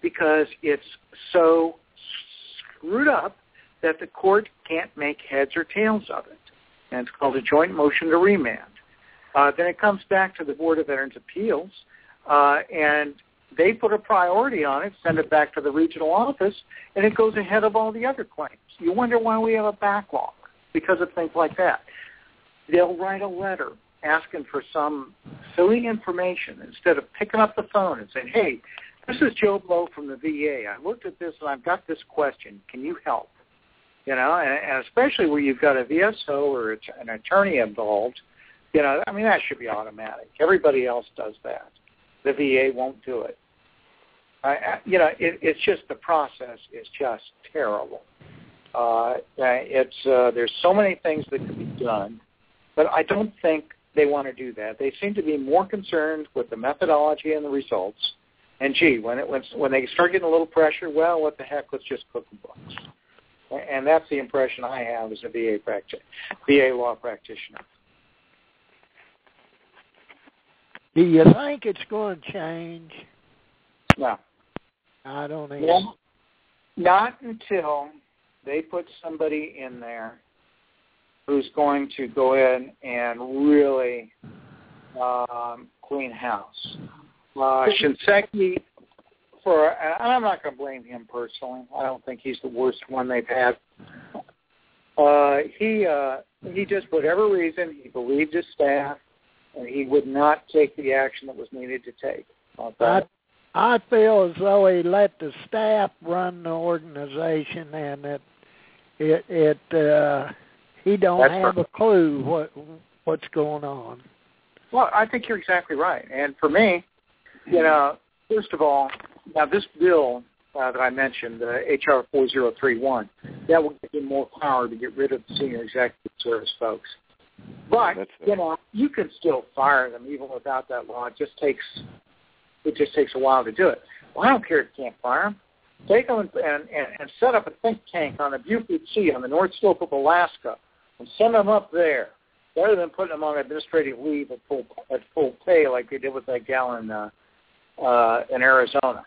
because it's so screwed up that the court can't make heads or tails of it. And it's called a joint motion to remand. Uh, then it comes back to the Board of Veterans Appeals, uh, and they put a priority on it, send it back to the regional office, and it goes ahead of all the other claims. You wonder why we have a backlog because of things like that. They'll write a letter asking for some silly information instead of picking up the phone and saying, hey, this is Joe Blow from the VA. I looked at this and I've got this question. Can you help? You know, and, and especially where you've got a VSO or it's an attorney involved, you know, I mean, that should be automatic. Everybody else does that. The VA won't do it. I, you know, it, it's just the process is just terrible. Uh, it's uh, there's so many things that could be done, but I don't think they want to do that. They seem to be more concerned with the methodology and the results. And gee, when it when when they start getting a little pressure, well, what the heck? Let's just cook the books. And that's the impression I have as a VA practi- VA law practitioner. Do you think it's going to change? No. I don't even. Well, not until they put somebody in there who's going to go in and really um, clean house. Uh, Shinseki, for and I'm not going to blame him personally. I don't think he's the worst one they've had. Uh, he uh, he just whatever reason he believed his staff, and he would not take the action that was needed to take. I I feel as though he let the staff run the organization, and it it it uh, he don't That's have perfect. a clue what what's going on. Well, I think you're exactly right. And for me, you know, first of all, now this bill uh, that I mentioned, uh, HR 4031, that will give you more power to get rid of the senior executive service folks. But That's you know, you can still fire them even without that law. It just takes it just takes a while to do it. Well, I don't care if you can't fire them. Take them and, and, and set up a think tank on the Beaufort Sea on the North Slope of Alaska and send them up there rather than putting them on administrative leave at full at full pay like they did with that gal in uh, uh, in Arizona.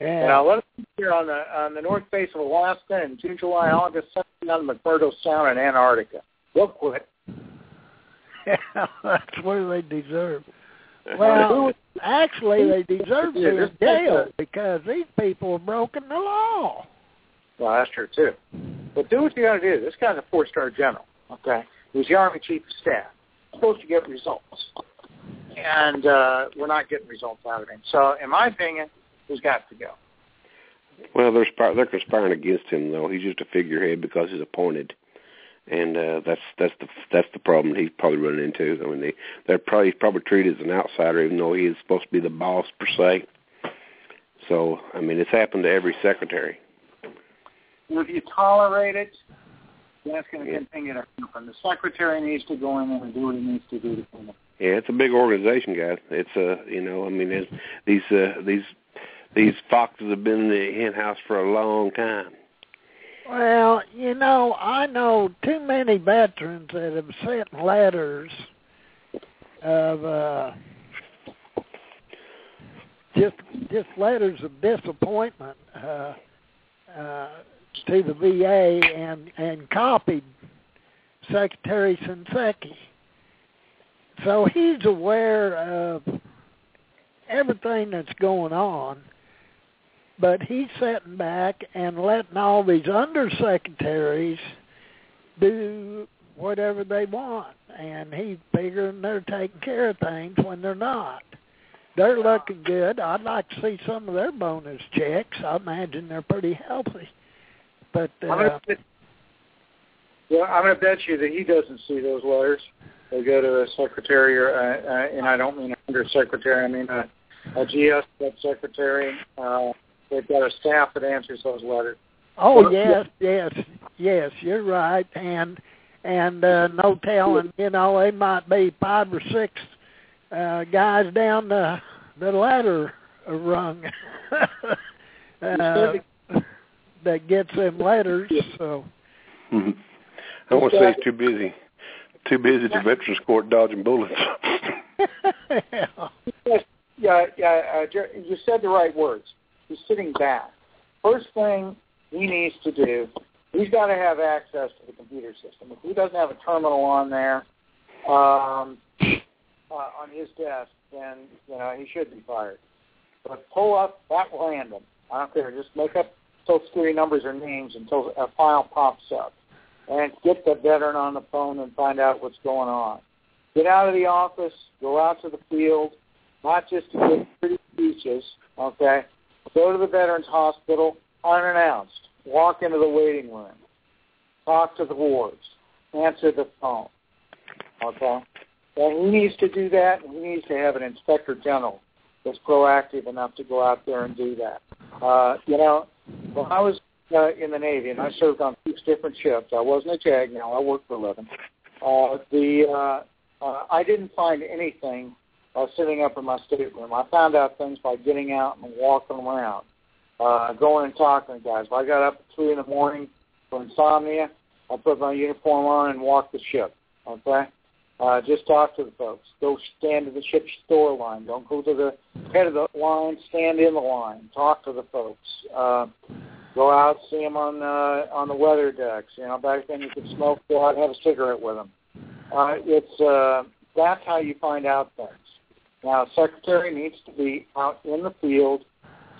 Yeah. And I'll let them be here on the on the north face of Alaska in June, July, August, them McMurdo Sound in Antarctica. They'll quit. That's where they deserve. Well, actually, they deserve to be Yeah, in jail because these people have broken the law. Well, that's true too. But do what you got to do. This guy's a four-star general. Okay, he's the Army Chief of Staff. He's supposed to get results, and uh, we're not getting results out of him. So, in my opinion, he's got to go. Well, they're spir- they're conspiring against him though. He's just a figurehead because he's appointed, and uh, that's that's the that's the problem he's probably running into. I mean, they they're probably he's probably treated as an outsider, even though he is supposed to be the boss per se. So, I mean, it's happened to every secretary. And if you tolerate it, that's going to Yeah. continue to happen. The secretary needs to go in there and do what he needs to do to clean up. Yeah, it's a big organization, guys. It's uh, you know, I mean, there's, these uh, these these foxes have been in the hen house for a long time. Well, you know, I know too many veterans that have sent letters of uh just just letters of disappointment uh uh to the VA and and copied Secretary Shinseki. So he's aware of everything that's going on but he's sitting back and letting all these undersecretaries do whatever they want, and he's figuring they're taking care of things when they're not. They're looking good. I'd like to see some of their bonus checks. I imagine they're pretty healthy. But I'm uh, gonna bet, well, I'm going to bet you that he doesn't see those letters. They go to a secretary, or uh, uh, and I don't mean a undersecretary. I mean a, a GS secretary. Uh, they've got a staff that answers those letters. oh Well, yes, yes, yes, you're right. And and uh, no telling, you know, they might be five or six uh, guys down the the ladder rung uh, that gets them letters. So I want to say he's too busy, too busy to Veterans Court dodging bullets. Yes, yeah, yeah. Uh, Jer- you said the right words. He's sitting back. First thing he needs to do, he's got to have access to the computer system. If he doesn't have a terminal on there, um, uh, on his desk, then you know he should be fired. But pull up that random. I don't care. Just make up social security numbers or names until a file pops up, and get the veteran on the phone and find out what's going on. Get out of the office. Go out to the field not just to give pretty speeches, okay? Go to the Veterans Hospital unannounced. Walk into the waiting room. Talk to the wards. Answer the phone, okay? And he needs to do that, and he needs to have an inspector general that's proactive enough to go out there and do that. Uh, you know, when I was uh, in the Navy, and I served on six different ships, I wasn't a JAG now, I worked for a living. Uh, the uh, uh, I didn't find anything uh, sitting up in my stateroom. I found out things by getting out and walking around, uh, going and talking to guys. If I got up at three in the morning for insomnia, I put my uniform on and walked the ship. Okay, uh, just talk to the folks. Go stand to the ship's store line. Don't go to the head of the line. Stand in the line. Talk to the folks. Uh, go out, see them on uh, on the weather decks. You know, back then you could smoke. Go out have a cigarette with them. Uh, it's uh, that's how you find out things. Now, secretary needs to be out in the field,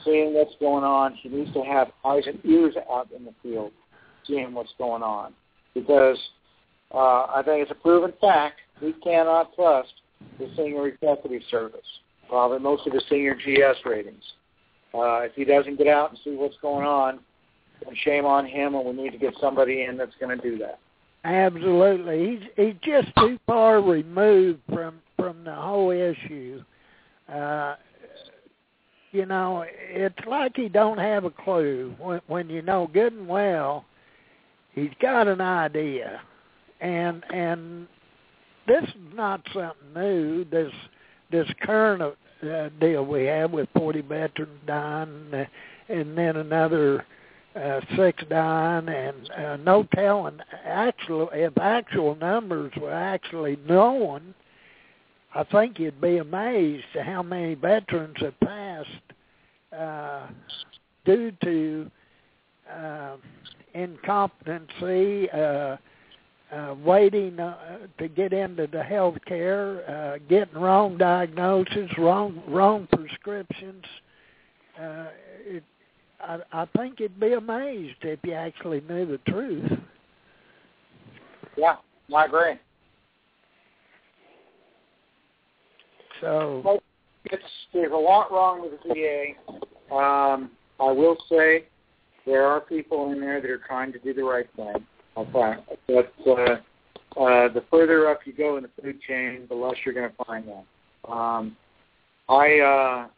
seeing what's going on. She needs to have eyes and ears out in the field, seeing what's going on, because uh, I think it's a proven fact we cannot trust the senior executive service, probably most of the senior GS ratings. Uh, if he doesn't get out and see what's going on, then shame on him, and we need to get somebody in that's going to do that. Absolutely, he's he's just too far removed from from the whole issue. Uh, you know, it's like he don't have a clue when when you know good and well he's got an idea, and and this is not something new. This this current uh, deal we have with 40 veterans dying, uh, and then another uh, six dying, and uh, no telling actual if actual numbers were actually known. I think you'd be amazed at how many veterans have passed uh, due to uh, incompetency, uh, uh, waiting uh, to get into the health care, uh, getting wrong diagnosis, wrong wrong prescriptions. Uh, it, I, I think you'd be amazed if you actually knew the truth. Yeah, I agree. So it's there's a lot wrong with the VA. Um, I will say there are people in there that are trying to do the right thing. Okay, but uh, uh, the further up you go in the food chain, the less you're going to find them. Um, I uh,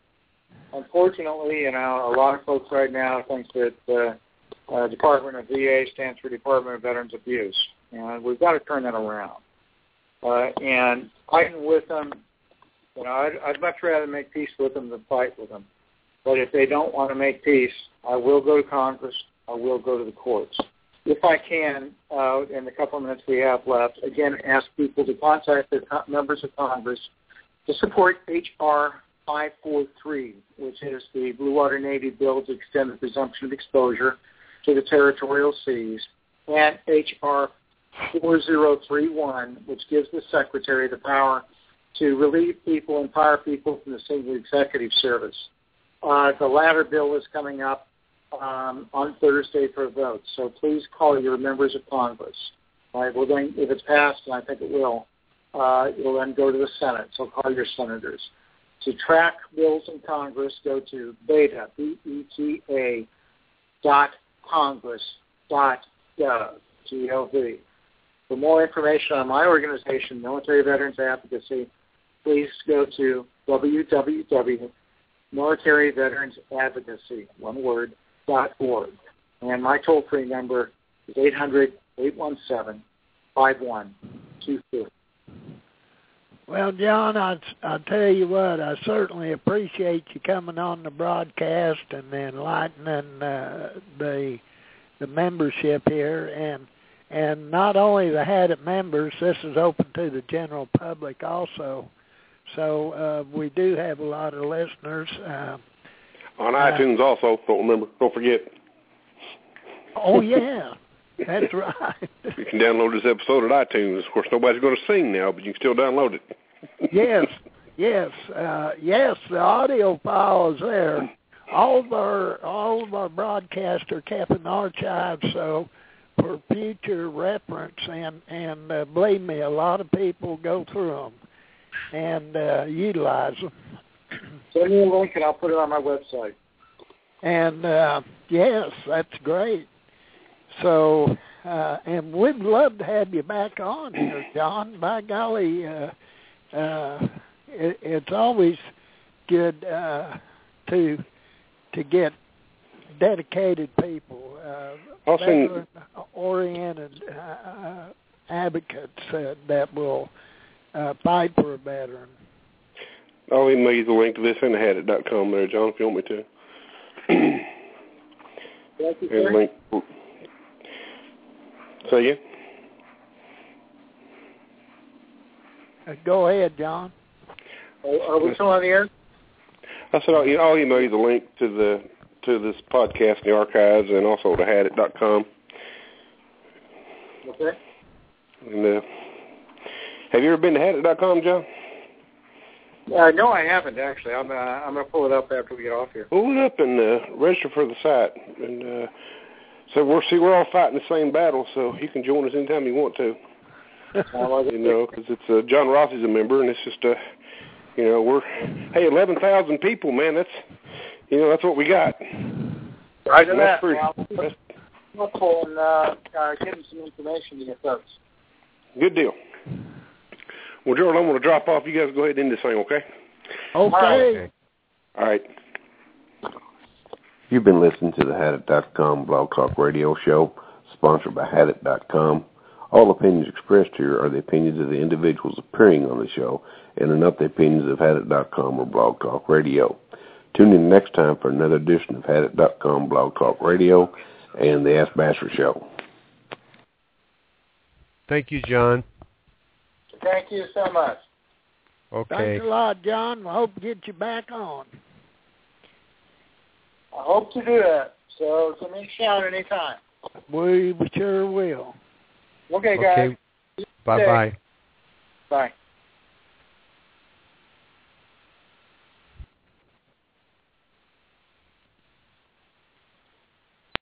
unfortunately, you know, a lot of folks right now think that uh, uh, Department of VA stands for Department of Veterans Abuse, and we've got to turn that around. Uh, and fighting with them, you know, I'd, I'd much rather make peace with them than fight with them. But if they don't want to make peace, I will go to Congress. I will go to the courts. If I can, uh, in the couple of minutes we have left, again, ask people to contact their members of Congress to support H.R. 543, which is the Blue Water Navy bill to extend the presumption of exposure to the territorial seas, and H.R. 4031, which gives the Secretary the power to relieve people and people from the senior executive service. Uh, the latter bill is coming up um, on Thursday for a vote, so please call your members of Congress. Right, we're going, if it's passed, and I think it will, uh, it will then go to the Senate, so call your senators. To track bills in Congress, go to beta, B-E-T-A, dot congress dot gov, G-O-V. For more information on my organization, Military Veterans Advocacy, please go to www.militaryveteransadvocacy, one word, dot org. And my toll-free number is 800-817-5122. Well, John, I I tell you what, I certainly appreciate you coming on the broadcast and enlightening uh, the the membership here, and and not only the Had It members, this is open to the general public also. So uh, we do have a lot of listeners. Uh, on iTunes uh, also. Don't remember. Don't forget. Oh yeah. That's right. you can download this episode at iTunes. Of course, nobody's going to sing now, but you can still download it. yes, yes, uh, yes. The audio file is there. All of our all of our broadcasts are kept in archives, so for future reference. And and uh, believe me, a lot of people go through them and uh, utilize them. Send me a link, and I'll put it on my website. And uh, yes, that's great. So, uh, and we'd love to have you back on here, John. By golly, uh, uh, it, it's always good uh, to to get dedicated people, uh, oriented uh, advocates uh, that will uh, fight for a veteran. I'll email you the link to this and hadit.com there, John, if you want me to. Thank you, sir. link Say again? Uh, go ahead, John. Are, we still on the air? I said I'll, I'll email you the link to the to this podcast in the archives and also to hadit.com. Okay. And uh, Have you ever been to hadit.com, John? Uh, no, I haven't actually. I'm uh, I'm gonna pull it up after we get off here. Pull it up and uh, register for the site, and uh, so we're see we're all fighting the same battle. So you can join us anytime you want to. you know, because it's uh, John Ross is a member, and it's just uh, you know we're hey eleven thousand people, man. That's you know that's what we got. Right And that. that's pretty. Well, That's and uh, uh, give them some information to your folks. good deal. Well, Gerald, I'm going to drop off. You guys go ahead and end this thing, okay? Okay. All right. You've been listening to the Hadit.com Blog Talk Radio Show, sponsored by Hadit.com. All opinions expressed here are the opinions of the individuals appearing on the show and are not the opinions of Hadit.com or Blog Talk Radio. Tune in next time for another edition of Hadit.com Blog Talk Radio and the Ask Basher Show. Thank you, John. Thank you so much. Okay. Thanks a lot, John. We hope to get you back on. I hope to do that. So give me a shout anytime. We sure will. Okay, guys. Okay. Bye-bye. Bye.